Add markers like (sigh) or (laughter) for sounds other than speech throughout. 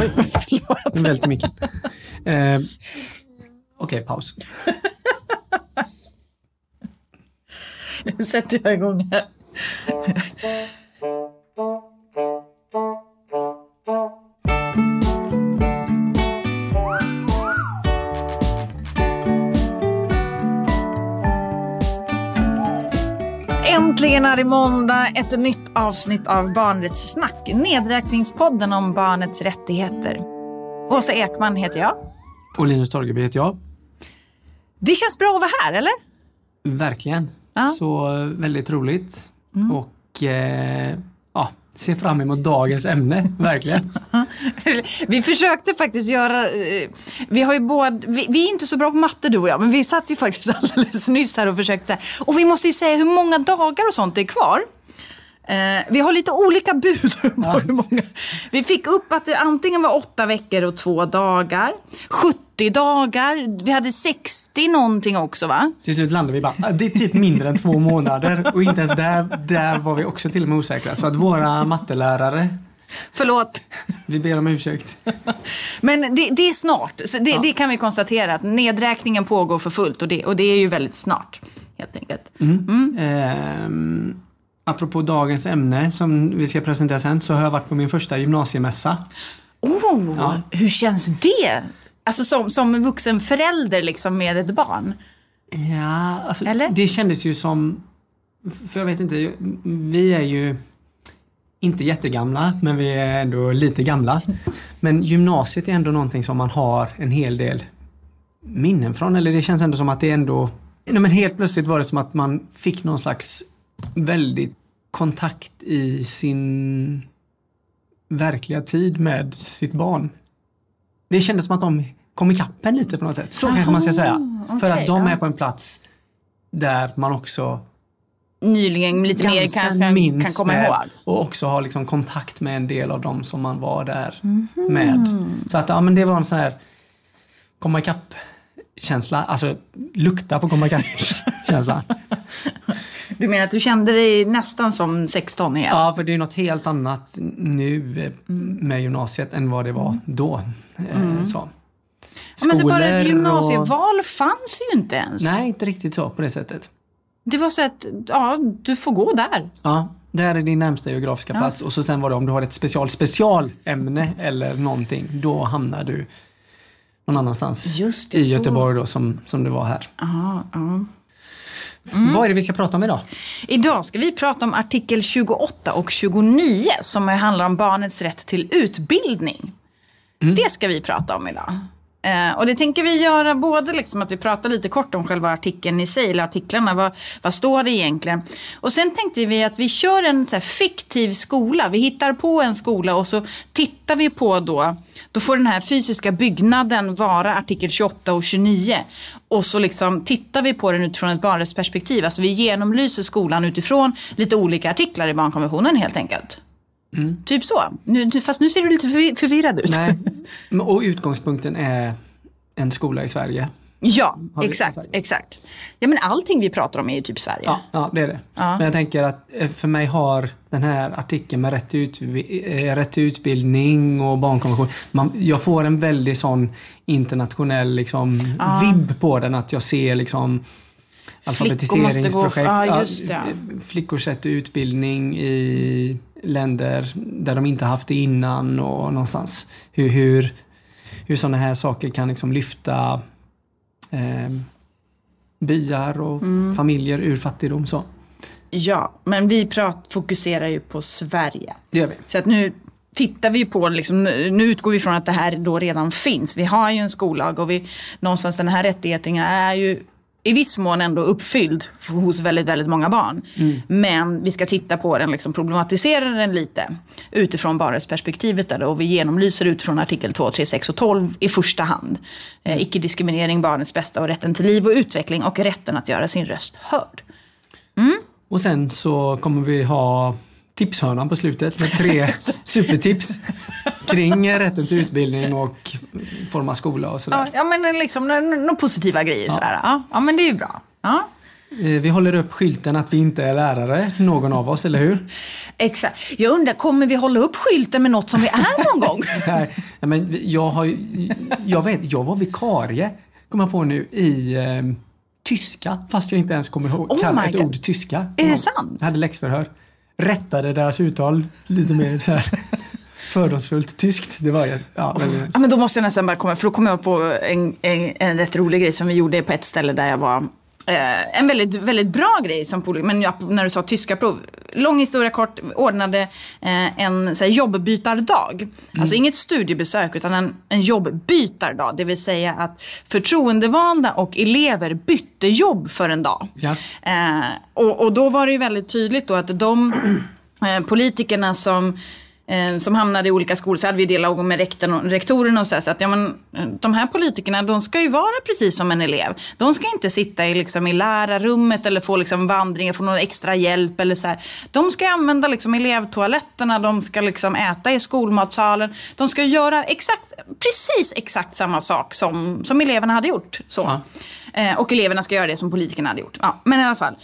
Oj, förlåt. Nu micken. Eh, Okej, paus. Nu sätter jag igång här. Det måndag, ett nytt avsnitt av Barnrättssnack. Nedräkningspodden om barnets rättigheter. Åsa Ekman heter jag. Och Linus Torgeby heter jag. Det känns bra att vara här, eller? Verkligen. Ja. Mm. Så eh, väldigt roligt. Och eh, ser fram emot dagens ämne, verkligen. (laughs) Vi försökte faktiskt göra, eh, vi har ju båda, vi, vi är inte så bra på matte du och jag, men vi satt ju faktiskt (laughs) alldeles nyss här och försökte säga, och vi måste ju säga hur många dagar och sånt det är kvar. Eh, vi har lite olika bud (laughs) på hur många. Vi fick upp att det antingen var åtta veckor och två dagar, 70 dagar, vi hade 60 någonting också va? Till slut landade vi bara, "Ah, det är typ mindre än två månader. Och inte ens där, där var vi också till och med osäkra. Så att våra mattelärare, Förlåt. vi ber om ursäkt. Men det, det är snart, så det, det kan vi konstatera att nedräkningen pågår för fullt och det, och det är ju väldigt snart. Helt enkelt. Ehm, apropå dagens ämne som vi ska presentera sen så har jag varit på min första gymnasiemässa. Oh, hur känns det? Alltså som, som vuxen förälder liksom med ett barn. Ja, alltså Eller? det kändes ju som, för jag vet inte, vi är ju inte jättegamla men vi är ändå lite gamla. Men gymnasiet är ändå någonting som man har en hel del minnen från. Eller det känns ändå som att det ändå, nej men helt plötsligt var det som att man fick någon slags väldigt kontakt i sin verkliga tid med sitt barn. Det kändes som att de kom ikapp en lite på något sätt. Så kanske man ska säga. För okej, att de ja. är på en plats där man också Nyligen lite mer kanske kan komma med ihåg. och också har liksom kontakt med en del av dem som man var där Mhm. med. Så att ja, men det var en sån här komma ikapp känsla, alltså lukta på komma ikapp känsla. (laughs) Du menar att du kände dig nästan som 16 igen? Ja, för det är något helt annat nu eh, Mm. med gymnasiet än vad det var då. Eh, Så. Ja, men så bara ett Skolor gymnasieval fanns ju inte ens. Nej, inte riktigt så på det sättet. Det var så att, ja, du får gå där. Ja, där är din närmsta geografiska plats och så sen var det om du har ett special specialämne eller någonting, då hamnar du någon annanstans Just det, i så. Göteborg då som, som det var här. Ja, ja. Vad är det vi ska prata om idag? Idag ska vi prata om artikel 28 och 29 som handlar om barnets rätt till utbildning. Det ska vi prata om idag. Eh, och det tänker vi göra både liksom att vi pratar lite kort om själva artikeln i sig, eller artiklarna, vad, vad står det egentligen? Och sen tänkte vi att vi kör en så här fiktiv skola. Vi hittar på en skola och så tittar vi på då, då får den här fysiska byggnaden vara artikel 28 och 29. Och så liksom tittar vi på den utifrån ett barnrättsperspektiv. Alltså vi genomlyser skolan utifrån lite olika artiklar i barnkonventionen helt enkelt. Typ så. Nu, fast nu ser du lite förvi- förvirrad ut. Nej, (laughs) och utgångspunkten är en skola i Sverige. Ja, exakt, exakt. Ja men allting vi pratar om är ju typ Sverige. Ja, ja det är det. Men jag tänker att eh, för mig har den här artikeln med rätt utbi- eh, rätt utbildning och barnkonvention, man, jag får en väldigt sån internationell liksom, vibb på den. Att jag ser liksom alfabetiseringsprojekt. gå- ja, just det. Ja, Flickors till utbildning i länder där de inte haft det innan och någonstans. Hur, hur, hur sådana här saker kan liksom lyfta eh, byar och Mm. familjer ur fattigdom. Så. Ja, men vi prat, fokuserar ju på Sverige. Det gör vi. Så att nu tittar vi på, liksom, nu utgår vi från att det här då redan finns. Vi har ju en skollag och vi, någonstans den här rättigheten är ju i viss mån ändå uppfylld hos väldigt, väldigt många barn. Men vi ska titta på den, liksom problematisera den lite utifrån barnrättsperspektivet där och vi genomlyser utifrån artikel 2, 3, 6 och 12 i första hand. Eh, icke-diskriminering, barnets bästa och rätten till liv och utveckling och rätten att göra sin röst hörd. Och sen så kommer vi ha tipshörnan på slutet med tre (laughs) supertips kring rätten till utbildning och forma skola och sådär. Ja, men liksom några positiva grejer sådär. Ja, ja, men det är ju bra. Ja. Eh, Vi håller upp skylten att vi inte är lärare, någon av oss, eller hur? Exakt. Jag undrar, kommer vi hålla upp skylten med något som vi är någon gång? (laughs) Nej, men jag har jag vet, jag var vikarie, kom jag på nu, i eh, tyska, fast jag inte ens kommer ihåg Oh ett God. ord tyska. Är det sant? Jag hade läxförhör. Rättade deras uttal lite mer så här (laughs) fördomsfullt tyskt. Det var ju, ja, väldigt, Ja, men då måste jag nästan bara komma, för då kommer jag på en, en, en rätt rolig grej som vi gjorde på ett ställe där jag var Eh, en väldigt, väldigt bra grej som poli- men ja, när du sa tyska prov. Lång historia kort, ordnade eh, en så här, jobbbytardag. Alltså inget studiebesök utan en, en jobbbytardag. Det vill säga att förtroendevalda och elever bytte jobb för en dag. Ja. Eh, och, och då var det ju väldigt tydligt då att de eh, politikerna som som hamnade i olika skolor, så hade vi dialog med rektorn rektorerna och så, här, så att ja, men, eh, de här politikerna de ska ju vara precis som en elev. De ska inte sitta i, liksom, i lärarrummet eller få liksom, vandringar, få någon extra hjälp eller så här. De ska använda liksom, elevtoaletterna, de ska liksom, äta i skolmatsalen. De ska göra exakt, precis exakt samma sak som, som eleverna hade gjort. Så. Ja. Eh, och eleverna ska göra det som politikerna hade gjort. Ja, men i alla fall.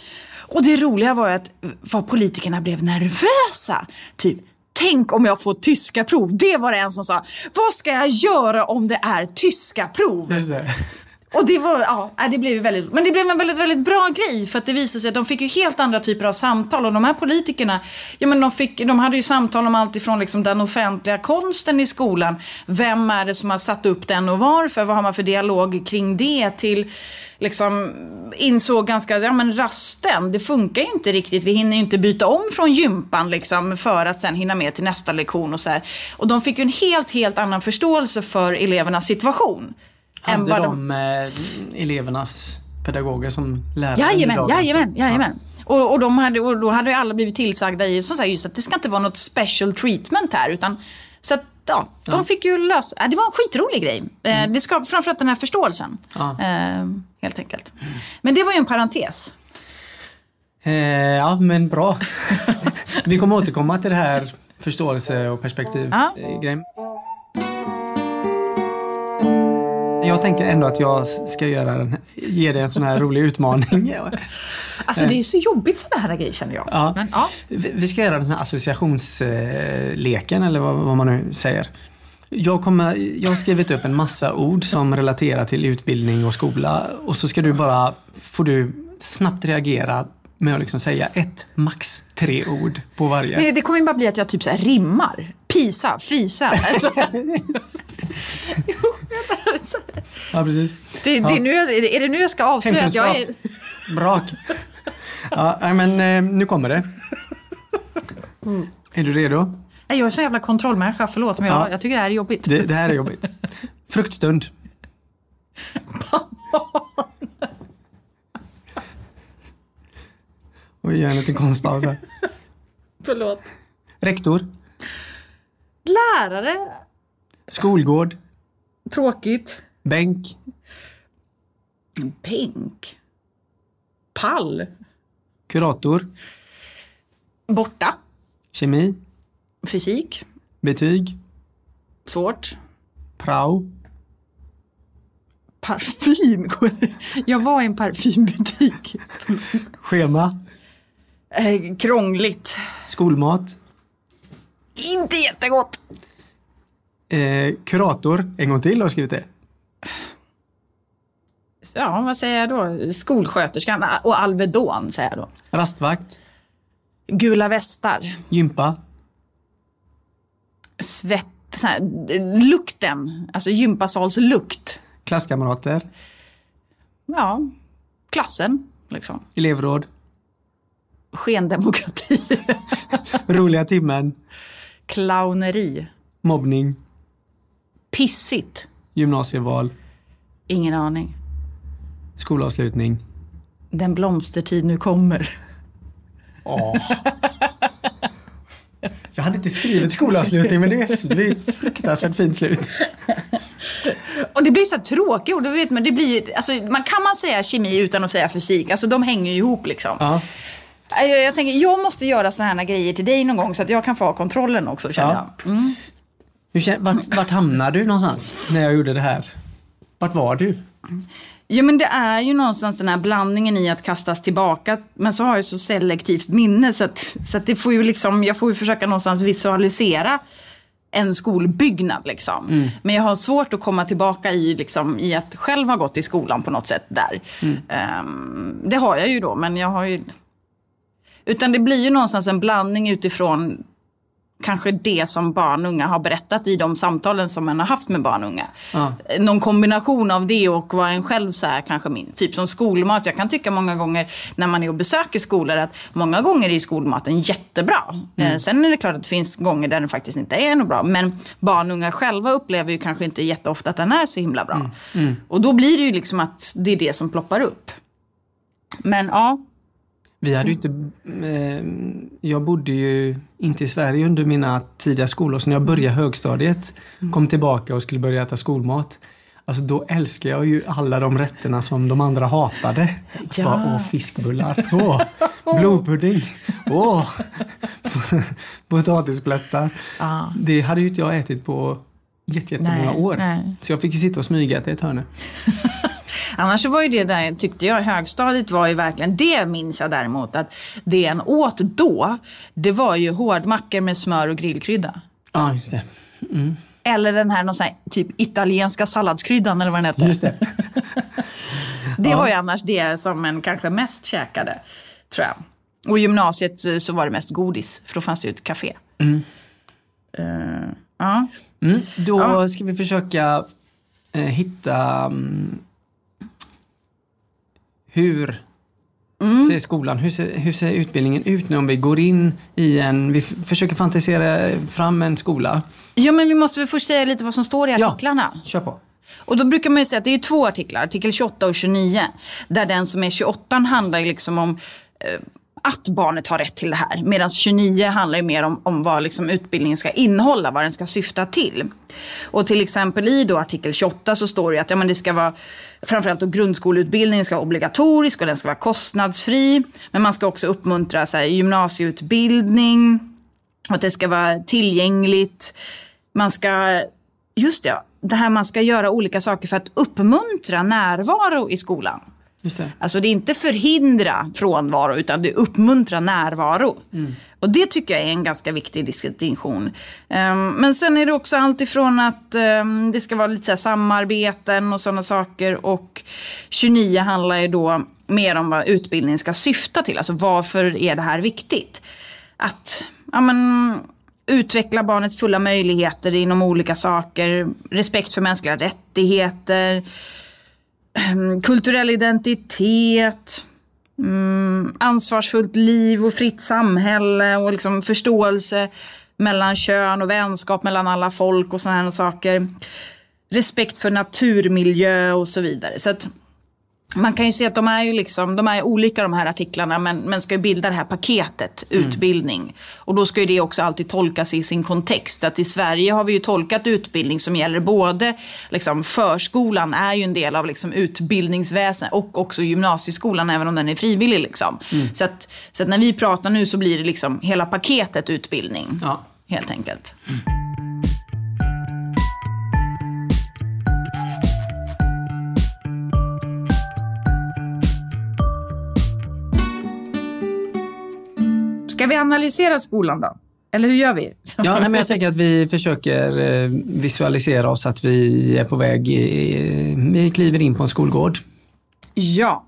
Och det roliga var att vad politikerna blev nervösa. Typ, tänk om jag får tyska prov. Det var det en som sa. Vad ska jag göra om det är tyska prov? Och det var, ja, äh, det blev väldigt, men det blev en väldigt, väldigt bra grej för att det visade sig att de fick ju helt andra typer av samtal och de här politikerna, ja men de, fick, de hade ju samtal om allt ifrån liksom den offentliga konsten i skolan. Vem är det som har satt upp den och varför? Vad har man för dialog kring det? Till liksom insåg ganska, ja men rasten, det funkar ju inte riktigt. Vi hinner ju inte byta om från gympan liksom för att sen hinna med till nästa lektion och så här. Och de fick ju en helt, helt annan förståelse för elevernas situation än Hade vad de eh, elevernas pedagoger som lärare? Jajamän, jajamän, jajamän. Och, och, de hade, och då hade alla blivit tillsagda i, som sagt, just att det ska inte vara något special treatment här. Utan, så att, ja, de fick ju lösa, äh, det var en skitrolig grej. Eh, det skapade framförallt den här förståelsen. Ja. Eh, helt enkelt. Men det var ju en parentes. Eh, ja, men bra. (laughs) Vi kommer återkomma till det här förståelse och perspektiv Ja. Jag tänker ändå att jag ska göra den, ge dig en sån här rolig utmaning. (laughs) Alltså det är så jobbigt sådana här grejer känner jag. Ja. Men, ja. Vi ska göra den här associationsleken eller vad, vad man nu säger. Jag, kommer, jag har skrivit upp en massa ord som relaterar till utbildning och skola och så ska du bara, får du snabbt reagera med att liksom säga ett, max tre ord på varje. Men det kommer bara bli att jag typ så rimmar. Pisa, fisa. (laughs) Alltså, (laughs) Jo, det är så- Ja, precis. det, det är, nu jag, är det- nu jag ska avslöja att jag är... Brak. Ja, men eh, nu kommer det. Är du redo? Nej, Jag är så jävla kontrollmänniska, förlåt men jag, Ja. jag tycker det här är jobbigt. Det, det här är jobbigt. Fruktstund. (laughs) Oj, gör en liten konstpaus här. Förlåt. Rektor. Lärare. Skolgård. Tråkigt. Bänk. Bänk. Pall. Kurator. Borta. Kemi. Fysik. Betyg. Svårt. Prao. Parfym. (laughs) Jag var i en parfymbutik. Schema. Eh, krångligt. Skolmat. Inte jättegott. Eh, kurator. En gång till har skrivit det. Ja, vad säger jag då? Skolsköterskan och Alvedon säger jag då. Rastvakt. Gula västar. Gympa. Svett. Här, lukten. Alltså gympasalslukt. Klasskamrater. Ja, klassen liksom. Elevråd. Skendemokrati. Roliga timmen. Clowneri. Mobbning. Pissigt. Gymnasieval. Ingen aning. Skolavslutning. Den blomstertid nu kommer. Jag hade inte skrivit skolavslutning men det är, ett fruktansvärt fint slut. Och det blir så tråkiga ord. du Vet, men det blir, alltså, man kan man säga kemi utan att säga fysik? Alltså de hänger ju ihop liksom. Ja. Jag, jag tänker, jag måste göra såna här grejer till dig någon gång så att jag kan få ha kontrollen också känner Ja. jag. Mm. Hur, vart, vart hamnade du någonstans när jag gjorde det här? Vart var du? Ja men det är ju någonstans den här blandningen i att kastas tillbaka. Men så har jag så selektivt minne så att, så att det får ju liksom, jag får ju försöka någonstans visualisera en skolbyggnad liksom. Mm. Men jag har svårt att komma tillbaka i, liksom, i att själv ha gått i skolan på något sätt där. Mm. Um, det har jag ju då, men jag har ju... Utan det blir ju någonstans en blandning utifrån kanske det som barn och unga har berättat i de samtalen som man har haft med barn och unga. Ja. Någon kombination av det och vad en själv så här, kanske min, typ som skolmat. Jag kan tycka många gånger när man är och besöker skolor att många gånger är skolmaten jättebra. Mm. Eh, sen är det klart att det finns gånger där den faktiskt inte är något bra. Men barn och unga själva upplever ju kanske inte jätteofta att den är så himla bra. Mm. Mm. Och då blir det ju liksom att det är det som ploppar upp. Men ja, vi hade inte... Eh, jag bodde ju inte i Sverige under mina tidiga skolor, så när jag började högstadiet, mm. kom tillbaka och skulle börja äta skolmat. Alltså då älskar jag ju alla de rätterna som de andra hatade. Ja. Bara, åh, fiskbullar, (laughs) åh, blodpudding, åh, (laughs) potatisplättar. Ah. Det hade ju inte jag ätit på jättemånga år. Nej. Så jag fick ju sitta och smygäta i ett hörn. (laughs) Annars var ju det där, tyckte jag, högstadiet var ju verkligen, det minns jag däremot, att det en åt då, det var ju hårdmackor med smör och grillkrydda. Ja, just det. Mm. Eller den här någon här, typ italienska salladskryddan eller vad den heter. Just det. (laughs) det ja. var ju annars det som en kanske mest käkade, tror jag. Och i gymnasiet eh, så var det mest godis, för då fanns det ju ett café. Mm. Uh, ja. Mm, då ja. ska vi försöka eh, hitta um, hur mm. ser skolan, hur ser, hur ser utbildningen ut nu om vi går in i en, vi försöker fantisera fram en skola? Ja men vi måste väl först säga lite vad som står i artiklarna. Ja, kör på. Och då brukar man ju säga att det är två artiklar, artikel 28 och 29. Där den som är 28 handlar liksom om eh, att barnet har rätt till det här. Medan 29 handlar ju mer om, om vad liksom utbildningen ska innehålla, vad den ska syfta till. Och till exempel i då artikel 28 så står det att ja, men det ska vara framförallt då grundskoleutbildningen ska vara obligatorisk och den ska vara kostnadsfri. Men man ska också uppmuntra så här, gymnasieutbildning och att det ska vara tillgängligt. Man ska, just det, det här man ska göra olika saker för att uppmuntra närvaro i skolan. Just det. Alltså det är inte förhindra frånvaro utan det uppmuntrar närvaro. Mm. Och det tycker jag är en ganska viktig distinktion. Um, men sen är det också alltifrån att um, det ska vara lite så samarbeten och sådana saker. Och 29 handlar ju då mer om vad utbildningen ska syfta till. Alltså varför är det här viktigt? Att, ja men utveckla barnets fulla möjligheter inom olika saker. Respekt för mänskliga rättigheter Ehm, kulturell identitet, mm, ansvarsfullt liv och fritt samhälle och liksom förståelse mellan kön och vänskap mellan alla folk och sådana saker. Respekt för naturmiljö och så vidare. Så att man kan ju se att de är ju liksom, de är olika de här artiklarna men, men ska ju bilda det här paketet, mm. utbildning. Och då ska ju det också alltid tolkas i sin kontext. Att i Sverige har vi ju tolkat utbildning som gäller både, liksom förskolan är ju en del av liksom utbildningsväsendet och också gymnasieskolan även om den är frivillig. Liksom. Mm. Så, att, så att när vi pratar nu så blir det liksom hela paketet utbildning. Ja. Helt enkelt. Mm. Ska vi analysera skolan då? Eller hur gör vi? Ja, nej, men jag tänker att vi försöker eh, visualisera oss att vi är på väg, vi kliver in på en skolgård. Ja,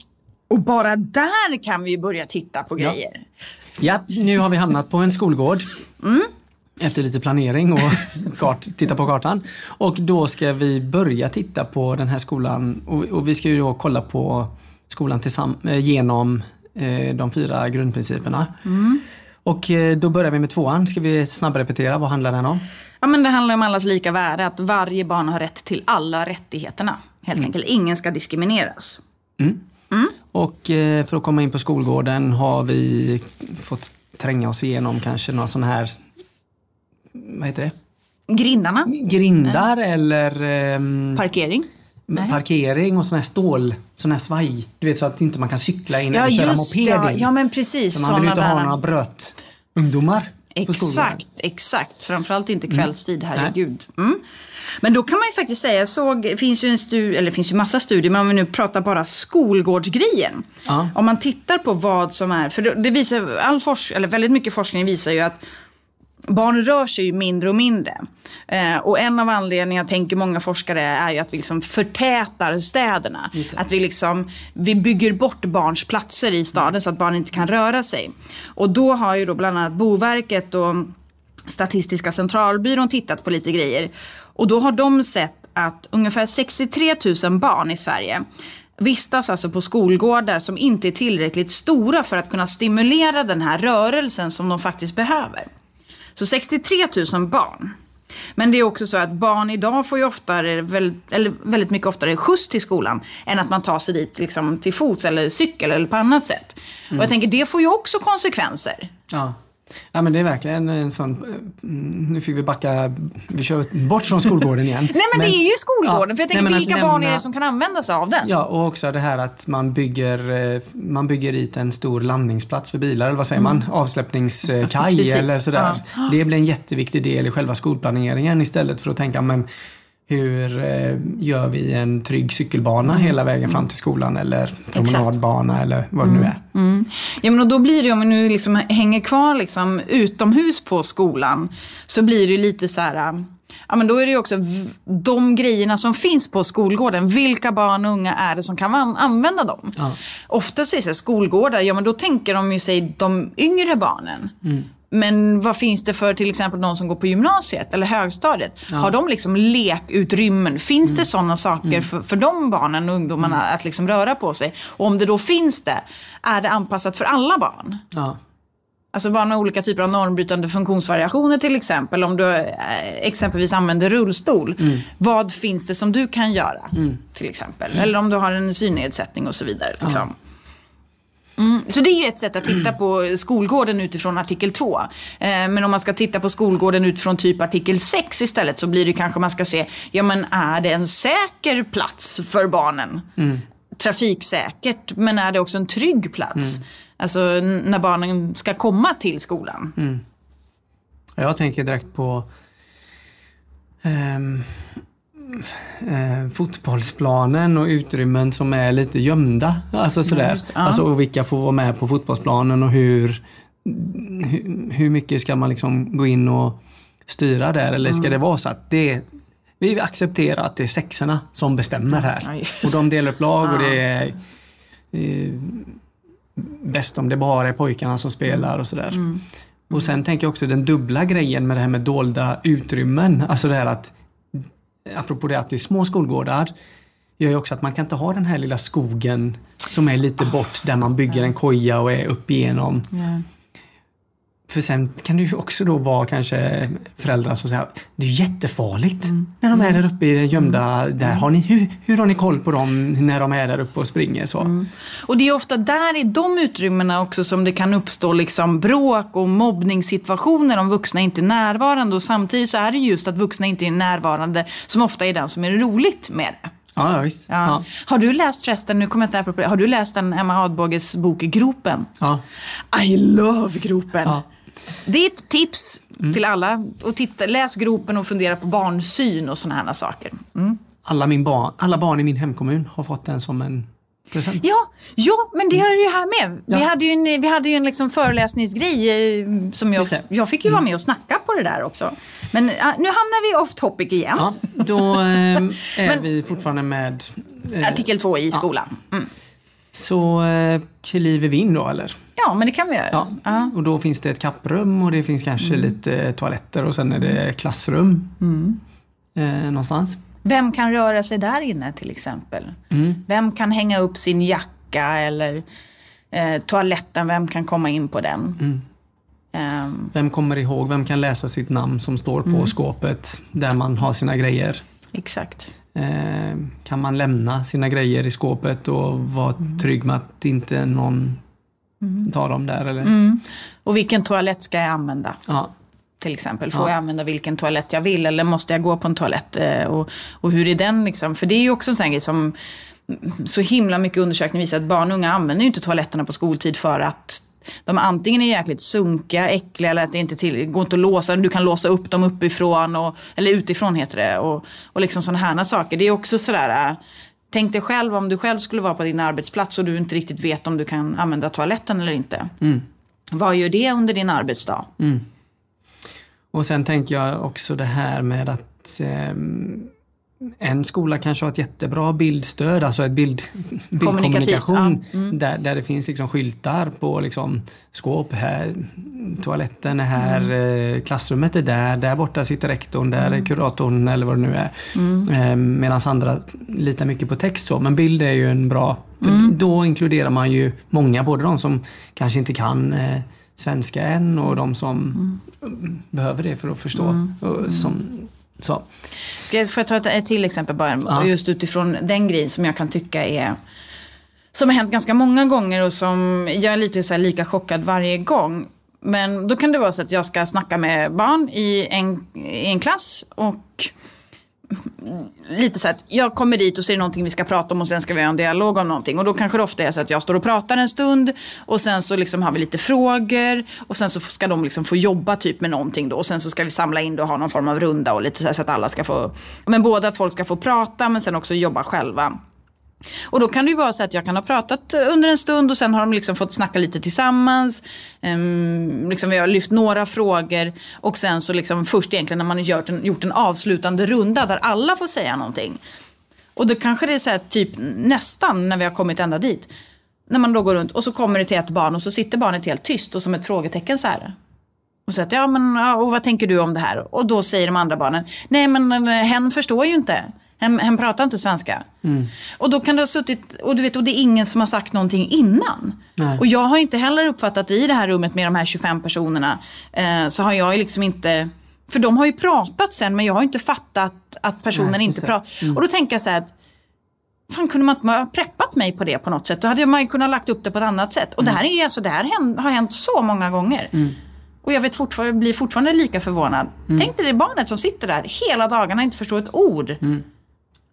och bara där kan vi börja titta på grejer. Ja, ja nu har vi hamnat på en skolgård. Mm. Efter lite planering och (laughs) kart, titta på kartan. Och då ska vi börja titta på den här skolan och, och vi ska ju då kolla på skolan eh, genom de fyra grundprinciperna. Mm. Och eh, då börjar vi med tvåan. Ska vi snabbrepetera? Vad handlar den om? Ja, men det handlar om allas lika värde. Att varje barn har rätt till alla rättigheterna. Helt mm. enkelt. Ingen ska diskrimineras. Mm. Mm. Och eh, för att komma in på skolgården har vi fått tränga oss igenom kanske några sådana här, vad heter det? Grindarna. Grindar eller... Um, Parkering. Nej. parkering och sån här stål, sån här svaj. Du vet så att inte man kan cykla in ja, eller köra moped ja. in. Ja men precis. Så man vill ju inte ha några bröt ungdomar Exakt, exakt. Framförallt inte mm. kvällstid, herregud. Mm. Men då kan man ju faktiskt säga, såg, finns ju en studie, eller det finns ju massa studier, men om vi nu pratar bara skolgårdsgrejen. Ja. Om man tittar på vad som är, för det, visar, all forsk, eller väldigt mycket forskning visar ju att barn rör sig ju mindre och mindre. Eh, och en av anledningarna, tänker många forskare, är ju att vi liksom förtätar städerna. Att vi, liksom, vi bygger bort barns platser i staden så att barn inte kan röra sig. Och då har ju då bland annat Boverket och Statistiska centralbyrån tittat på lite grejer. Och då har de sett att ungefär 63 000 barn i Sverige vistas alltså på skolgårdar som inte är tillräckligt stora för att kunna stimulera den här rörelsen som de faktiskt behöver. Så 63 000 barn. Men det är också så att barn idag får ju oftare, eller väldigt mycket oftare skjuts till skolan än att man tar sig dit liksom till fots eller cykel eller på annat sätt. Och jag tänker det får ju också konsekvenser. Ja. Ja men det är verkligen en sån, mm, nu fick vi backa, vi kör bort från skolgården igen. (laughs) Nej men, det är ju skolgården, Ja, för jag tänker nej, men vilka barn är det som kan använda sig av den? Ja, och också det här att man bygger, eh, man bygger dit en stor landningsplats för bilar, eller vad säger man? Avsläppningskaj (laughs) Mm. Eller sådär. Det blir en jätteviktig del i själva skolplaneringen istället för att tänka, men hur eh, gör vi en trygg cykelbana Mm. hela vägen fram till skolan eller promenadbana eller vad det nu är. Ja, men och då blir det, om vi nu liksom hänger kvar liksom utomhus på skolan, så blir det lite så här... Ja, men då är det ju också de grejerna som finns på skolgården. Vilka barn och unga är det som kan an- använda dem? Ja. Ofta säger så här, skolgårdar, ja men då tänker de ju sig de yngre barnen. Men vad finns det för till exempel de som går på gymnasiet eller högstadiet? Har de liksom lekutrymmen? Finns det sådana saker för, för de barnen och ungdomarna att liksom röra på sig? Och om det då finns det, är det anpassat för alla barn? Ja. Alltså barn med olika typer av normbrytande funktionsvariationer till exempel. Om du eh, exempelvis använder rullstol. Vad finns det som du kan göra? Till exempel. Eller om du har en synnedsättning och så vidare. Liksom. Mm. Så det är ju ett sätt att titta på skolgården utifrån artikel 2. Eh, men om man ska titta på skolgården utifrån typ artikel 6 istället så blir det kanske man ska se, ja men är det en säker plats för barnen? Trafiksäkert, men är det också en trygg plats? Alltså n- när barnen ska komma till skolan. Jag tänker direkt på ehm, eh, fotbollsplanen och utrymmen som är lite gömda. Alltså sådär. just ja. Alltså och vilka får vara med på fotbollsplanen och hur, hur, hur mycket ska man liksom gå in och styra där? Eller Mm. ska det vara så att det vi accepterar att det är sexorna som bestämmer här. Ja, och de delar upp lag och det är eh, bäst om det bara är pojkarna som spelar och sådär. Mm. Och sen tänker jag också den dubbla grejen med det här med dolda utrymmen. Alltså det här att, apropå det att det är små skolgårdar, gör ju också att man kan inte ha den här lilla skogen som är lite bort där man bygger en koja och är upp igenom. Yeah. För sen kan det ju också då vara kanske föräldrar som säger det är jättefarligt när de är där uppe i det gömda. Där. Har ni, hur, hur har ni koll på dem när de är där uppe och springer? Så? Och det är ofta där i de utrymmena också som det kan uppstå liksom bråk och mobbningssituationer om vuxna inte är närvarande. Och samtidigt så är det just att vuxna inte är närvarande som ofta är den som är roligt med det. Ja, ja visst. Ja. Ja. Har du läst förresten, nu kommer jag inte apropå det, har du läst den Emma Adbåges bok Gropen? Ja. I love Gropen! Ja. Det är ett tips till alla. Och titta, läs Gropen och fundera på barnsyn och sådana här saker. Alla, min barn, alla barn i min hemkommun har fått den som en present. Ja, ja, men det är ju här med. Vi Ja. hade ju en, vi hade ju en liksom föreläsningsgrej eh, som jag. Mm. jag fick ju vara med och snacka på det där också. Men ah, nu hamnar vi off topic igen. Ja, då (laughs) ehm, är Men- vi fortfarande med eh, Artikel 2 i skolan. Mm. Så eh, kliver vi in då eller? Ja, men det kan vi göra. Ja. Ja. Mm. Och då finns det ett kapprum och det finns kanske lite toaletter och sen är det klassrum. Eh, någonstans. Vem kan röra sig där inne till exempel? Mm. Vem kan hänga upp sin jacka eller eh, toaletten, vem kan komma in på den? Mm. Ehm, Vem kommer ihåg, vem kan läsa sitt namn som står på Mm. skåpet där man har sina grejer? exakt. Eh, kan man lämna sina grejer i skåpet och vara Mm. trygg med att inte någon tar dem där? Eller? Mm. Och vilken toalett ska jag använda? Ja. till exempel. Får Ja. jag använda vilken toalett jag vill eller måste jag gå på en toalett? Eh, Och, och hur är den liksom? För det är ju också en sån grej som så himla mycket undersökningar visar att barn och unga använder ju inte toaletterna på skoltid för att de antingen är jäkligt sunkiga, äckliga eller att det inte till, går inte att låsa Du kan låsa upp dem uppifrån, och, eller utifrån heter det. Och, och liksom sådana här saker. Det är också sådär, äh, tänk dig själv om du själv skulle vara på din arbetsplats och du inte riktigt vet om du kan använda toaletten eller inte. Mm. Vad gör det under din arbetsdag? Mm. Och sen tänker jag också det här med att eh, en skola kanske har ett jättebra bildstöd, alltså ett bild, (laughs) bildkommunikation. Ja. Mm. Där, där det finns liksom skyltar på liksom skåp här, toaletten är här, mm. Eh, klassrummet är där, där borta sitter rektorn, där mm. är kuratorn eller vad det nu är. Mm. Eh, Medan andra litar mycket på text så, men bild är ju en bra, mm. då inkluderar man ju många, både de som kanske inte kan eh, svenska än och de som mm. behöver det för att förstå. Mm. Och som, så. Får jag ta ett till exempel bara? Ja. Just utifrån den grejen som jag kan tycka är som har hänt ganska många gånger och som jag är lite så lika chockad varje gång. Men då kan det vara så att jag ska snacka med barn i en, i en klass och lite så att jag kommer dit och så är det någonting vi ska prata om och sen ska vi ha en dialog om någonting. Och då kanske det ofta är så att jag står och pratar en stund och sen så liksom har vi lite frågor och sen så ska de liksom få jobba typ med någonting då och sen så ska vi samla in det och ha någon form av runda och lite så, här, så att alla ska få, men både att folk ska få prata men sen också jobba själva. Och då kan det ju vara så att jag kan ha pratat eh, under en stund och sen har de liksom fått snacka lite tillsammans. Um, liksom vi har lyft några frågor och sen så liksom först egentligen när man har gjort en, gjort en avslutande runda där alla får säga någonting. Och då kanske det är så här, typ nästan när vi har kommit ända dit. När man då går runt och så kommer det till ett barn och så sitter barnet helt tyst och som ett frågetecken så här. Och säger ja men och vad tänker du om det här? Och då säger de andra barnen, nej men eh, hen förstår ju inte. Hen, hen pratar inte svenska. Mm. Och då kan det ha suttit, och du vet, och det är ingen som har sagt någonting innan. Nej. Och jag har inte heller uppfattat i det här rummet med de här 25 personerna, eh, så har jag liksom inte, för de har ju pratat sen men jag har inte fattat att personen Nej, inte pratar. Mm. Och då tänker jag så här att, Fan kunde man inte ha preppat mig på det på något sätt? Då hade man ju kunnat lagt upp det på ett annat sätt. Och mm. det här, är, alltså, det här har hänt så många gånger. Mm. Och jag vet fortfarande, blir fortfarande lika förvånad. Mm. Tänk dig det barnet som sitter där hela dagarna och inte förstår ett ord. Mm.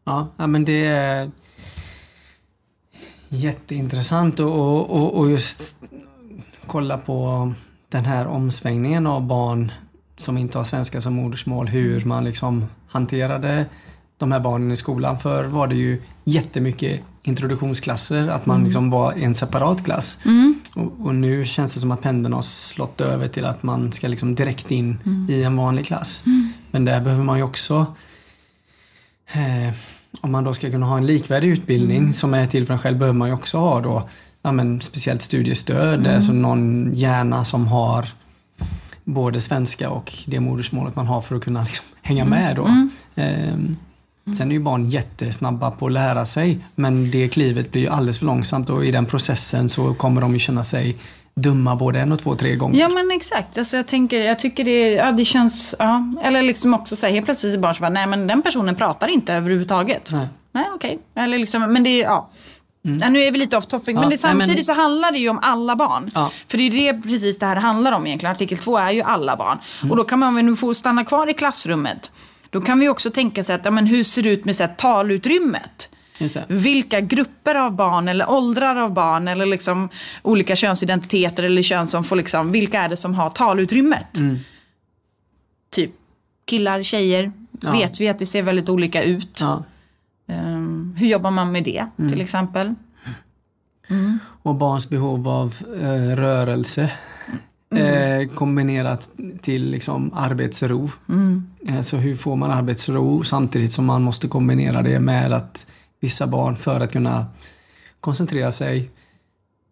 Ja, men det är jätteintressant och, och, och just kolla på den här omsvängningen av barn som inte har svenska som modersmål, hur man liksom hanterade de här barnen i skolan. Förr var det ju jättemycket introduktionsklasser, att man mm. liksom var en separat klass. Mm. Och, och, nu känns det som att pendeln har slått över till att man ska liksom direkt in mm. i en vanlig klass. Mm. Men där behöver man ju också eh, om man då ska kunna ha en likvärdig utbildning mm. som är till för en själv behöver man ju också ha då ja, men speciellt studiestöd, mm. alltså någon hjärna som har både svenska och det modersmålet man har för att kunna liksom hänga mm. med då. Mm. Ehm, sen är ju barn jättesnabba på att lära sig men det klivet blir ju alldeles för långsamt och i den processen så kommer de ju känna sig dumma både en och två, tre gånger. Ja men exakt. Alltså, jag, tänker, jag tycker det, ja, det känns, ja. Eller liksom också så här, helt plötsligt är barn som bara, nej men den personen pratar inte överhuvudtaget. Nej, nej okej. Okay. Eller liksom, men det är, ja. Mm. Ja, nu är vi lite off topic, ja, men det, samtidigt men... så handlar det ju om alla barn. Ja. För det är det precis det här handlar om egentligen. Artikel 2 är ju alla barn. Mm. Och då kan man, om vi nu får stanna kvar i klassrummet, då kan vi också tänka sig att, ja, men hur ser det ut med så här, talutrymmet? Vilka grupper av barn eller åldrar av barn eller liksom olika könsidentiteter eller kön som får liksom, vilka är det som har talutrymmet? Mm. Typ killar, tjejer, ja. vet vi att det ser väldigt olika ut. Ja. Um, hur jobbar man med det mm. till exempel? Mm. Och barns behov av eh, rörelse. Mm. Eh, kombinerat till liksom arbetsro. Mm. Eh, så hur får man arbetsro samtidigt som man måste kombinera det med att vissa barn för att kunna koncentrera sig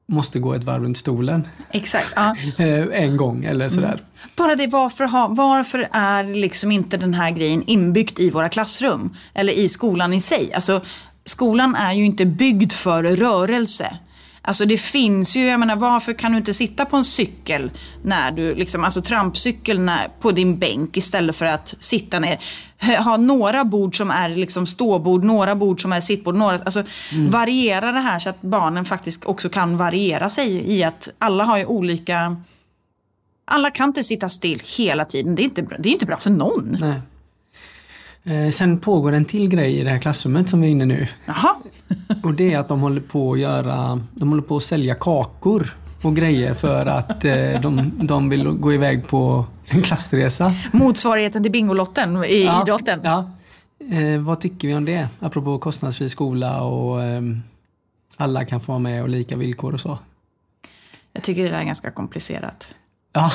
måste gå ett varv runt stolen. Exakt. Ja. (laughs) Eh, en gång eller sådär. Mm. Bara det, varför, ha, varför är liksom inte den här grejen inbyggt i våra klassrum? Eller i skolan i sig? Alltså, skolan är ju inte byggd för rörelse. Alltså det finns ju, jag menar varför kan du inte sitta på en cykel när du, liksom, alltså trampcykel när, på din bänk istället för att sitta ner. Ha några bord som är liksom ståbord, några bord som är sittbord, några, alltså mm. variera det här så att barnen faktiskt också kan variera sig i att alla har ju olika alla kan inte sitta still hela tiden. Det är inte, det är inte bra för någon. Nej. Eh, sen pågår en till grej i det här klassrummet som vi är inne nu. Jaha. och det är att de håller på att göra, de håller på att sälja kakor. och grejer för att eh, de, de vill gå iväg på en klassresa. Motsvarigheten till Bingolotten i Ja, idrotten. Ja. Eh, vad tycker vi om det? Apropå kostnadsfri skola och ehm, alla kan få vara med och lika villkor och så. Jag tycker det där är ganska komplicerat. Ja,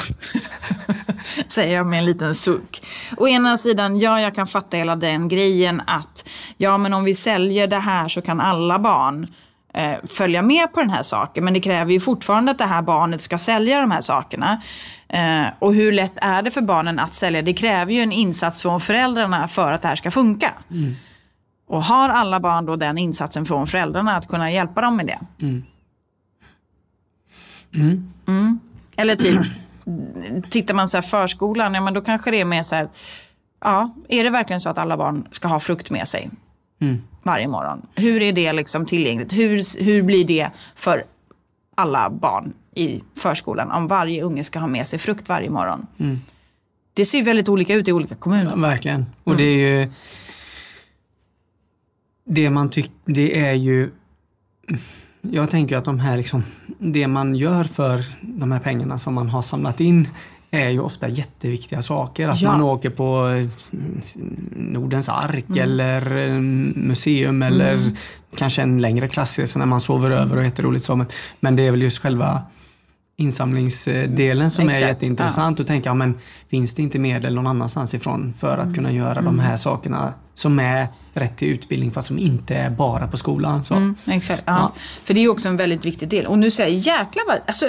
(laughs) säger jag med en liten suck. Å ena sidan, ja, jag kan fatta hela den grejen att ja, men om vi säljer det här så kan alla barn eh, följa med på den här saken. Men det kräver ju fortfarande att det här barnet ska sälja de här sakerna. Eh, och hur lätt är det för barnen att sälja? Det kräver ju en insats från föräldrarna för att det här ska funka. Och har alla barn då den insatsen från föräldrarna att kunna hjälpa dem med det? Mm. Eller typ, tittar man så här förskolan, ja men då kanske det är mer så här, ja, är det verkligen så att alla barn ska ha frukt med sig varje morgon? Hur är det liksom tillgängligt? Hur, hur blir det för alla barn i förskolan om varje unge ska ha med sig frukt varje morgon? Det ser ju väldigt olika ut i olika kommuner. verkligen. Och det är ju... Det man tycker, det är ju... Jag tänker att de här liksom, det man gör för de här pengarna som man har samlat in är ju ofta jätteviktiga saker. Att Ja. man åker på eh, Nordens ark eller eh, museum eller kanske en längre klassresa när man sover över och jätteroligt så. Men, men det är väl just själva insamlingsdelen som är Exakt, jätteintressant och tänka, ja, men finns det inte medel någon annanstans ifrån för att kunna göra Mm. de här sakerna som är rätt till utbildning fast som inte är bara på skolan. Så. Mm, exakt, ja. Ja. För det är ju också en väldigt viktig del. Och nu säger jag jäklar vad, alltså,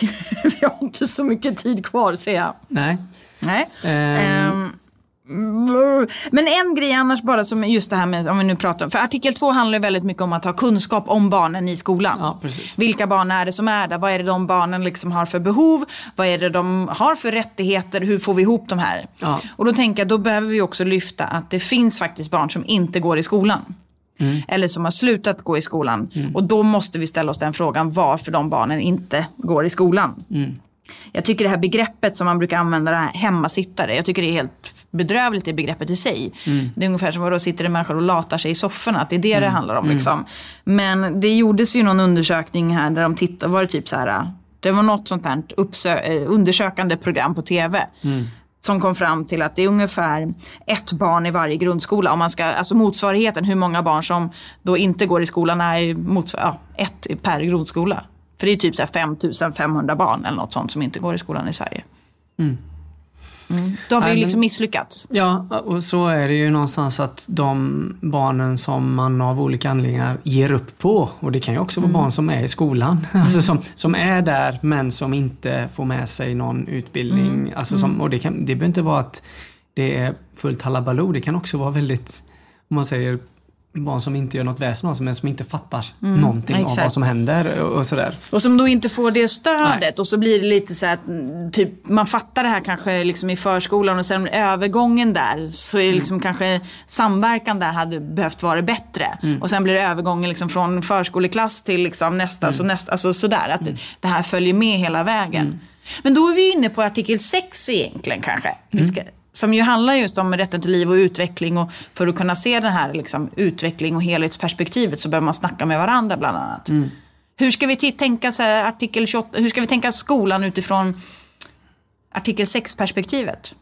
vi, (laughs) vi har inte så mycket tid kvar säger jag. Nej. Nej. Ehm. Ehm, men en grej annars bara som just det här med, om vi nu pratar om, för artikel 2 handlar ju väldigt mycket om att ha kunskap om barnen i skolan. Ja, precis. Vilka barn är det som är där? Vad är det de barnen liksom har för behov? Vad är det de har för rättigheter? Hur får vi ihop de här? Ja. Och då tänker jag, då behöver vi också lyfta att det finns faktiskt barn som inte går i skolan. Eller som har slutat gå i skolan. Och då måste vi ställa oss den frågan varför de barnen inte går i skolan. Jag tycker det här begreppet som man brukar använda, det här hemmasittare, jag tycker det är helt bedrövligt det begreppet i sig. Det är ungefär som att då sitter en människa och latar sig i sofforna, att det är det det handlar om. Liksom. Men det gjordes ju någon undersökning här där de tittade, var det typ så här, det var något sånt här uppsö- eh, undersökande program på tv. Som kom fram till att det är ungefär ett barn i varje grundskola. Om man ska, alltså motsvarigheten, hur många barn som då inte går i skolan är motsvar- ja, ett per grundskola. För det är typ så här 5500 barn eller något sånt som inte går i skolan i Sverige. Mm. Då har vi ju liksom misslyckats. Ja, och så är det ju någonstans att de barnen som man av olika anledningar ger upp på, och det kan ju också vara barn som är i skolan, (laughs) alltså som, som är där men som inte får med sig någon utbildning. Alltså som, och det, kan, det behöver inte vara att det är fullt halabaloo, det kan också vara väldigt, om man säger barn som inte gör något väsen av sig men som inte fattar någonting av exakt. vad som händer och, och sådär. Och som då inte får det stödet Nej. och så blir det lite så att mm, typ, man fattar det här kanske liksom i förskolan och sen övergången där så är det liksom kanske samverkan där hade behövt vara bättre. Och sen blir det övergången liksom från förskoleklass till liksom nästa, så nästa, alltså sådär. Att det här följer med hela vägen. Men då är vi inne på artikel 6 egentligen kanske. Vi ska, som ju handlar just om rätten till liv och utveckling och för att kunna se den här liksom, utveckling och helhetsperspektivet så behöver man snacka med varandra bland annat. Hur ska vi tänka så här, artikel 28, hur ska vi tänka skolan utifrån artikel 6-perspektivet?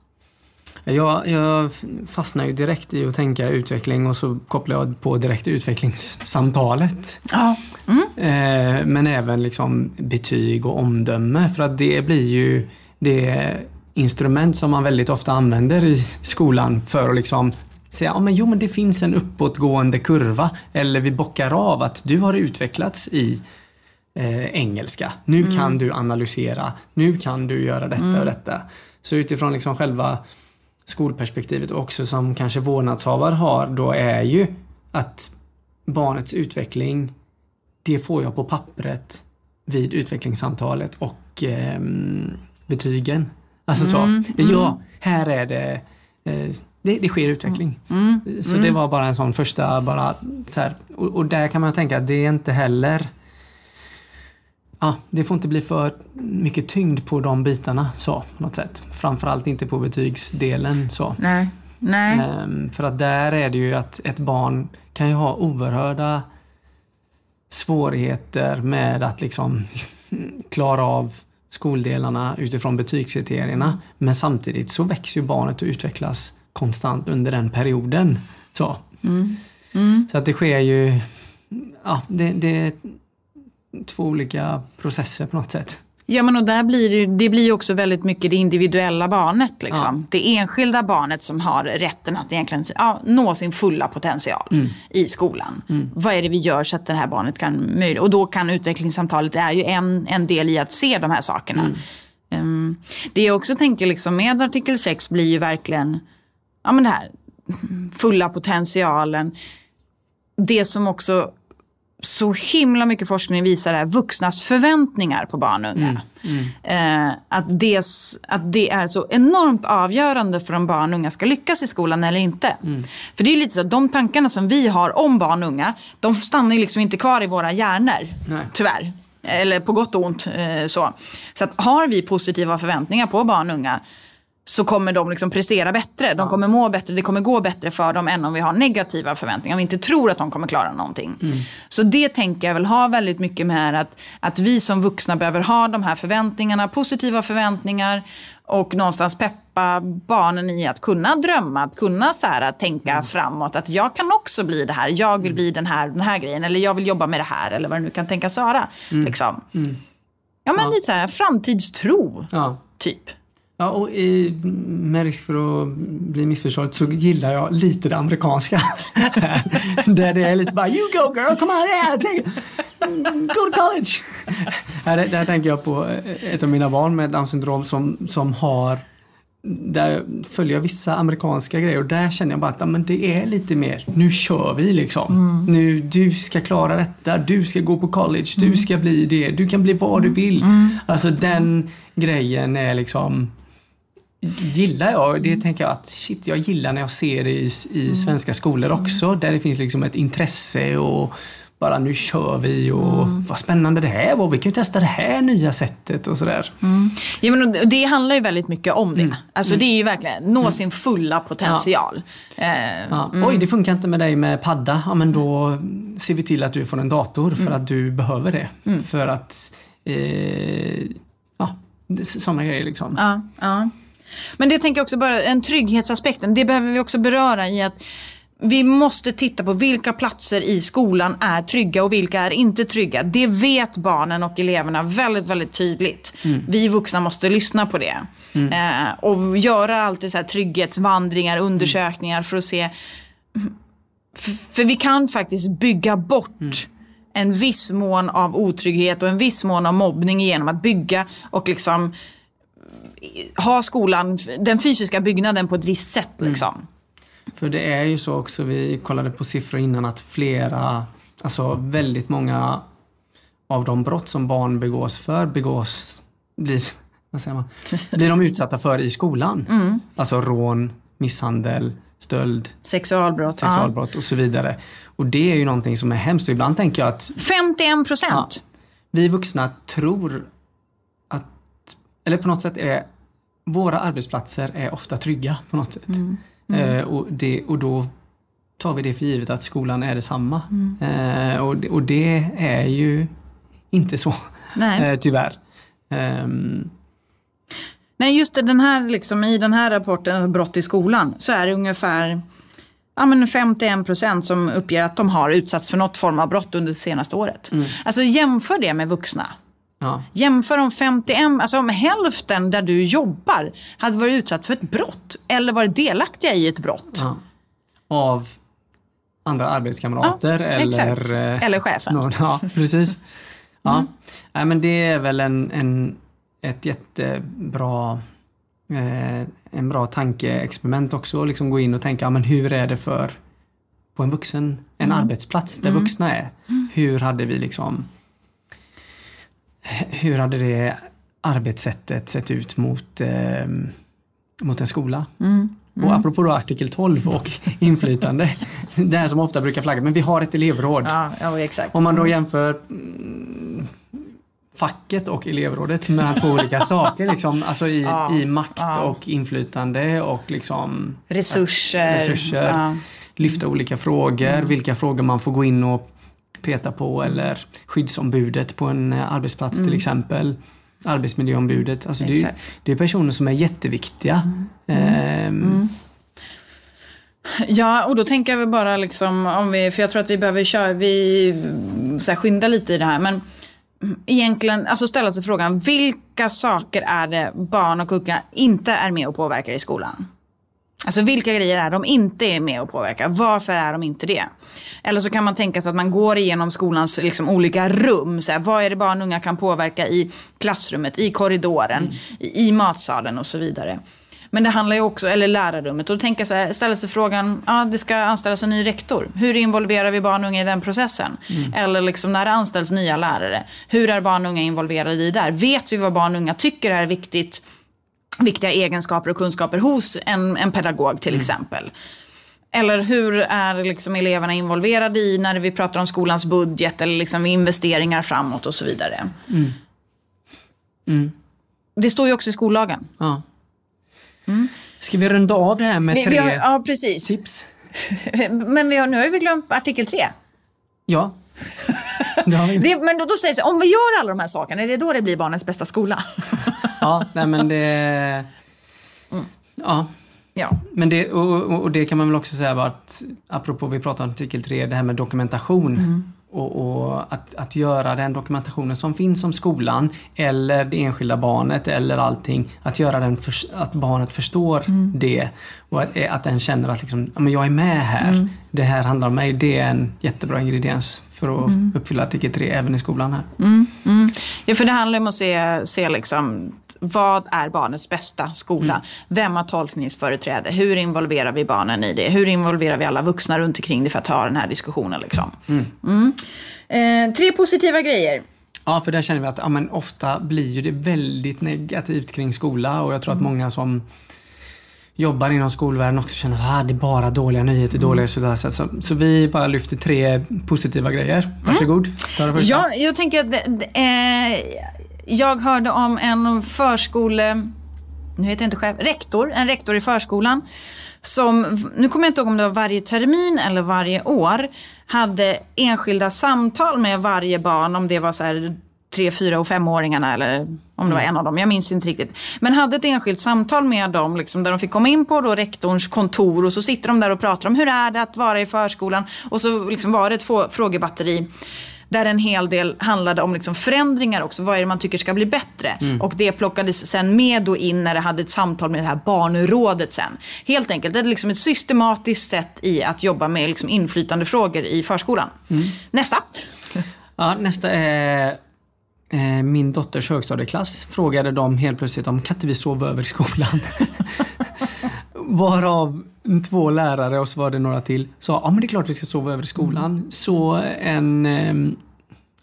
Jag, jag fastnar ju direkt i att tänka utveckling och så kopplar jag på direkt utvecklingssamtalet. Ja. Eh, men även liksom betyg och omdöme för att det blir ju det instrument som man väldigt ofta använder i skolan för att liksom säga, ja men jo men det finns en uppåtgående kurva eller vi bockar av att du har utvecklats i eh, engelska. Nu kan du analysera, nu kan du göra detta och detta. Så utifrån liksom själva skolperspektivet också som kanske vårdnadshavare har då är ju att barnets utveckling det får jag på pappret vid utvecklingssamtalet och ehm, betygen. Alltså så, ja, här är det, eh, det, det sker utveckling. Så det var bara en sån första, bara så här, och, och där kan man tänka att det är inte heller Ja, det får inte bli för mycket tyngd på de bitarna så på något sätt. Framförallt inte på betygsdelen så. Nej. Nej. Ehm, för att där är det ju att ett barn kan ju ha oerhörda svårigheter med att liksom (laughs) klara av skoldelarna utifrån betygskriterierna. Men samtidigt så växer ju barnet och utvecklas konstant under den perioden. Så, så att det sker ju, ja, det, det är två olika processer på något sätt. Ja men och där blir det, det blir också väldigt mycket det individuella barnet. Liksom. Det enskilda barnet som har rätten att egentligen ja, nå sin fulla potential i skolan. Vad är det vi gör så att det här barnet kan? Och då kan utvecklingssamtalet, det är ju en, en del i att se de här sakerna. Um, det jag också tänker liksom med artikel 6 blir ju verkligen ja, men det här fulla potentialen. Det som också så himla mycket forskning visar är vuxnas förväntningar på barn och unga. Eh, att, det, att det är så enormt avgörande för om barn och unga ska lyckas i skolan eller inte. För det är lite så att de tankarna som vi har om barn och unga, de stannar liksom inte kvar i våra hjärnor. Nej. Tyvärr. Eller på gott och ont. Eh, så så att har vi positiva förväntningar på barn och unga så kommer de liksom prestera bättre. De kommer må bättre, det kommer gå bättre för dem än om vi har negativa förväntningar. Om vi inte tror att de kommer klara någonting. Så det tänker jag väl har väldigt mycket med att, att vi som vuxna behöver ha de här förväntningarna, positiva förväntningar och någonstans peppa barnen i att kunna drömma, att kunna så här, att tänka framåt. Att jag kan också bli det här, jag vill bli den här, den här grejen eller jag vill jobba med det här eller vad det nu kan tänkas vara. Liksom. Ja men lite så här framtidstro, Ja. typ. Ja, och i, med risk för att bli missförstådd så gillar jag lite det amerikanska. (laughs) där det är lite bara You go girl, come on, yeah, take it. Go to college. Här, där tänker jag på ett av mina barn med Downs syndrom som, som har där följer jag vissa amerikanska grejer och där känner jag bara att ja, men det är lite mer, nu kör vi liksom. Nu, du ska klara detta, du ska gå på college, du ska bli det, du kan bli vad du vill. Alltså den grejen är liksom gillar jag. Det tänker jag att shit, jag gillar när jag ser det i, i svenska skolor också. Där det finns liksom ett intresse och bara nu kör vi och vad spännande det här var. Vi kan ju testa det här nya sättet och sådär. Ja, men det handlar ju väldigt mycket om det. Alltså det är ju verkligen nå sin fulla potential. Eh, Ja. Oj, det funkar inte med dig med padda. Ja, men då ser vi till att du får en dator för att du behöver det. För att, eh, ja, sådana grejer liksom. Ja, ja. Men det tänker jag också bara, en trygghetsaspekten, det behöver vi också beröra i att vi måste titta på vilka platser i skolan är trygga och vilka är inte trygga. Det vet barnen och eleverna väldigt, väldigt tydligt. Vi vuxna måste lyssna på det. Eh, och göra alltid så här trygghetsvandringar, undersökningar för att se. För, för vi kan faktiskt bygga bort en viss mån av otrygghet och en viss mån av mobbning genom att bygga och liksom ha skolan, den fysiska byggnaden på ett visst sätt. Liksom. För det är ju så också, vi kollade på siffror innan att flera, alltså väldigt många av de brott som barn begås för begås, blir, vad säger man, (laughs) blir de utsatta för i skolan. Alltså rån, misshandel, stöld, Sexualbrott. sexualbrott och så vidare. Och det är ju någonting som är hemskt och ibland tänker jag att Ja. 51 procent. Ja. vi vuxna tror eller på något sätt är våra arbetsplatser är ofta trygga på något sätt. Eh, och, det, och då tar vi det för givet att skolan är detsamma. Eh, och, det- och det är ju inte så, eh, tyvärr. Ehm, Nej, just det, den här, liksom, i den här rapporten, brott i skolan, så är det ungefär ja, men 51 procent som uppger att de har utsatts för något form av brott under det senaste året. Alltså jämför det med vuxna. Ja. Jämför om 51, alltså om hälften där du jobbar hade varit utsatt för ett brott eller varit delaktiga i ett brott. Ja. Av andra arbetskamrater Ja, eller... exakt. eh, Eller chefen. Någon, ja, precis. (laughs) Ja. Nej, men det är väl en, en, ett jättebra eh, en bra tankeexperiment också. Liksom gå in och tänka, ja, men hur är det för på en vuxen, en arbetsplats där vuxna är. Hur hade vi liksom hur hade det arbetssättet sett ut mot, eh, mot en skola? Och apropå då artikel 12 och (laughs) inflytande. det här som ofta brukar flagga, men vi har ett elevråd. Ja, ja exakt. Om man då jämför mm, facket och elevrådet mellan två olika (laughs) saker, liksom, alltså i, Ja, i makt ja. och inflytande och liksom Resurser. resurser, Ja. lyfta olika frågor, vilka frågor man får gå in och peta på eller skyddsombudet på en eh, arbetsplats till exempel. Arbetsmiljöombudet. Alltså det, är, det är personer som är jätteviktiga. Ehm, Ja, och då tänker jag väl bara liksom om vi, för jag tror att vi behöver köra, vi så här, skynda lite i det här, men egentligen, alltså ställa sig frågan, vilka saker är det barn och unga inte är med och påverkar i skolan? Alltså vilka grejer är de inte är med och påverkar? Varför är de inte det? Eller så kan man tänka sig att man går igenom skolans liksom, olika rum. Så här, vad är det barn och unga kan påverka i klassrummet, i korridoren, i, i matsalen och så vidare. Men det handlar ju också, eller lärarrummet, och jag så här, ställa sig frågan, ja det ska anställas en ny rektor. Hur involverar vi barn och unga i den processen? Eller liksom när det anställs nya lärare, hur är barn och unga involverade i det där? Vet vi vad barn och unga tycker är viktigt? Viktiga egenskaper och kunskaper hos en, en pedagog till exempel. Eller hur är liksom eleverna involverade i när vi pratar om skolans budget eller liksom investeringar framåt och så vidare. Det står ju också i skollagen. ja. Ska vi runda av det här med Vi, tre vi har, ja, precis. tips? (laughs) Men vi har, nu har vi glömt artikel 3. Ja. (laughs) Det men då, då säger det om vi gör alla de här sakerna, är det då det blir barnens bästa skola? (laughs) Ja, nej men det... Ja, ja. men det, och, och- det kan man väl också säga att apropå vi pratar om artikel 3, det här med dokumentation. Och, och att, att göra den dokumentationen som finns om skolan eller det enskilda barnet eller allting. Att göra den för, att barnet förstår det och att, att den känner att liksom, men jag är med här. Det här handlar om mig. Det är en jättebra ingrediens för att uppfylla artikel 3 även i skolan här. Ja, för det handlar om att se, se liksom, vad är barnets bästa skola? Vem har tolkningsföreträde? Hur involverar vi barnen i det? Hur involverar vi alla vuxna runt omkring det för att ta den här diskussionen? Liksom? Mm. Eh, tre positiva grejer. Ja, för där känner vi att ja, men ofta blir ju det väldigt negativt kring skola och jag tror att många som jobbar inom skolvärlden också känner att ah, det är bara dåliga nyheter, dåliga resultat. Så, så, vi bara lyfter tre positiva grejer. Varsågod, ta det första. Ja, jag tänker att eh, jag hörde om en förskole... Nu heter det inte chef, rektor, en rektor i förskolan. Som, nu kommer jag inte ihåg om det var varje termin eller varje år, hade enskilda samtal med varje barn, om det var så här tre, fyra och femåringarna eller om det var en av dem, jag minns inte riktigt. Men hade ett enskilt samtal med dem liksom, där de fick komma in på då rektorns kontor och så sitter de där och pratar om hur är det att vara i förskolan och så liksom var det ett frågebatteri där en hel del handlade om liksom förändringar också. Vad är det man tycker ska bli bättre? Och det plockades sen med då in när det hade ett samtal med det här barnrådet sen. Helt enkelt, det är liksom ett systematiskt sätt i att jobba med liksom inflytandefrågor i förskolan. Nästa. Ja, nästa är eh, min dotters högstadieklass. Frågade de helt plötsligt om kan inte vi sova över i skolan? (laughs) Varav två lärare och så var det några till sa ja men det är klart vi ska sova över i skolan. Så en eh,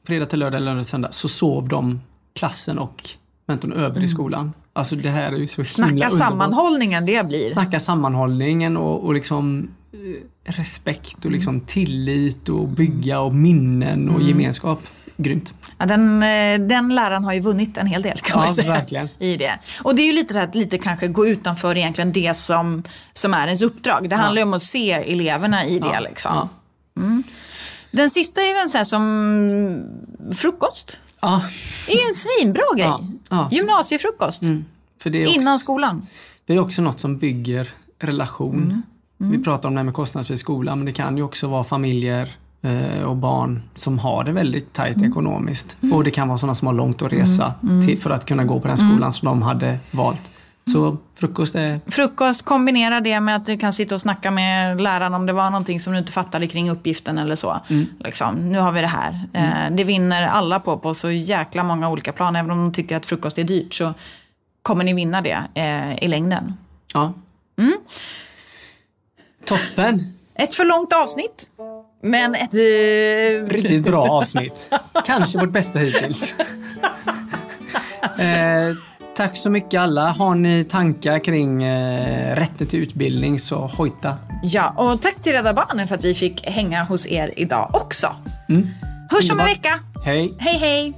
fredag till lördag, lördag till söndag så sov de klassen och mentorn över i skolan. Alltså det här är ju så himla Snacka underbart. sammanhållningen det blir. Snacka sammanhållningen och, och liksom eh, respekt och liksom tillit och bygga och minnen och gemenskap. Grymt. Ja, den, eh, den läraren har ju vunnit en hel del kan man Ja, ju säga. verkligen. I det. Och det är ju lite det här att lite kanske gå utanför egentligen det som, som är ens uppdrag. Det handlar ju om att se eleverna i det. Liksom. ja. Den sista är den så som frukost. Ja, Det är ju en svinbra grej. Gymnasiefrukost. är också, Innan skolan. det är också något som bygger relation. Mm. Vi pratar om det här med kostnadsfri skola men det kan ju också vara familjer och barn som har det väldigt tajt Mm. ekonomiskt. Och det kan vara sådana som har långt att resa till, för att kunna gå på den Mm. skolan som de hade valt. Så frukost är Frukost, kombinera det med att du kan sitta och snacka med läraren om det var någonting som du inte fattade kring uppgiften eller så. Liksom, nu har vi det här. Eh, det vinner alla på på så jäkla många olika plan. Även om de tycker att frukost är dyrt så kommer ni vinna det eh, i längden. Ja. Mm. Toppen! Ett för långt avsnitt. Men ett... Eh, Riktigt bra avsnitt. Kanske vårt bästa hittills. eh, tack så mycket alla. Har ni tankar kring eh, rätten till utbildning så hojta. ja, och tack till Rädda Barnen för att vi fick hänga hos er idag också. Hörs om en vecka. Hej! Hej hej!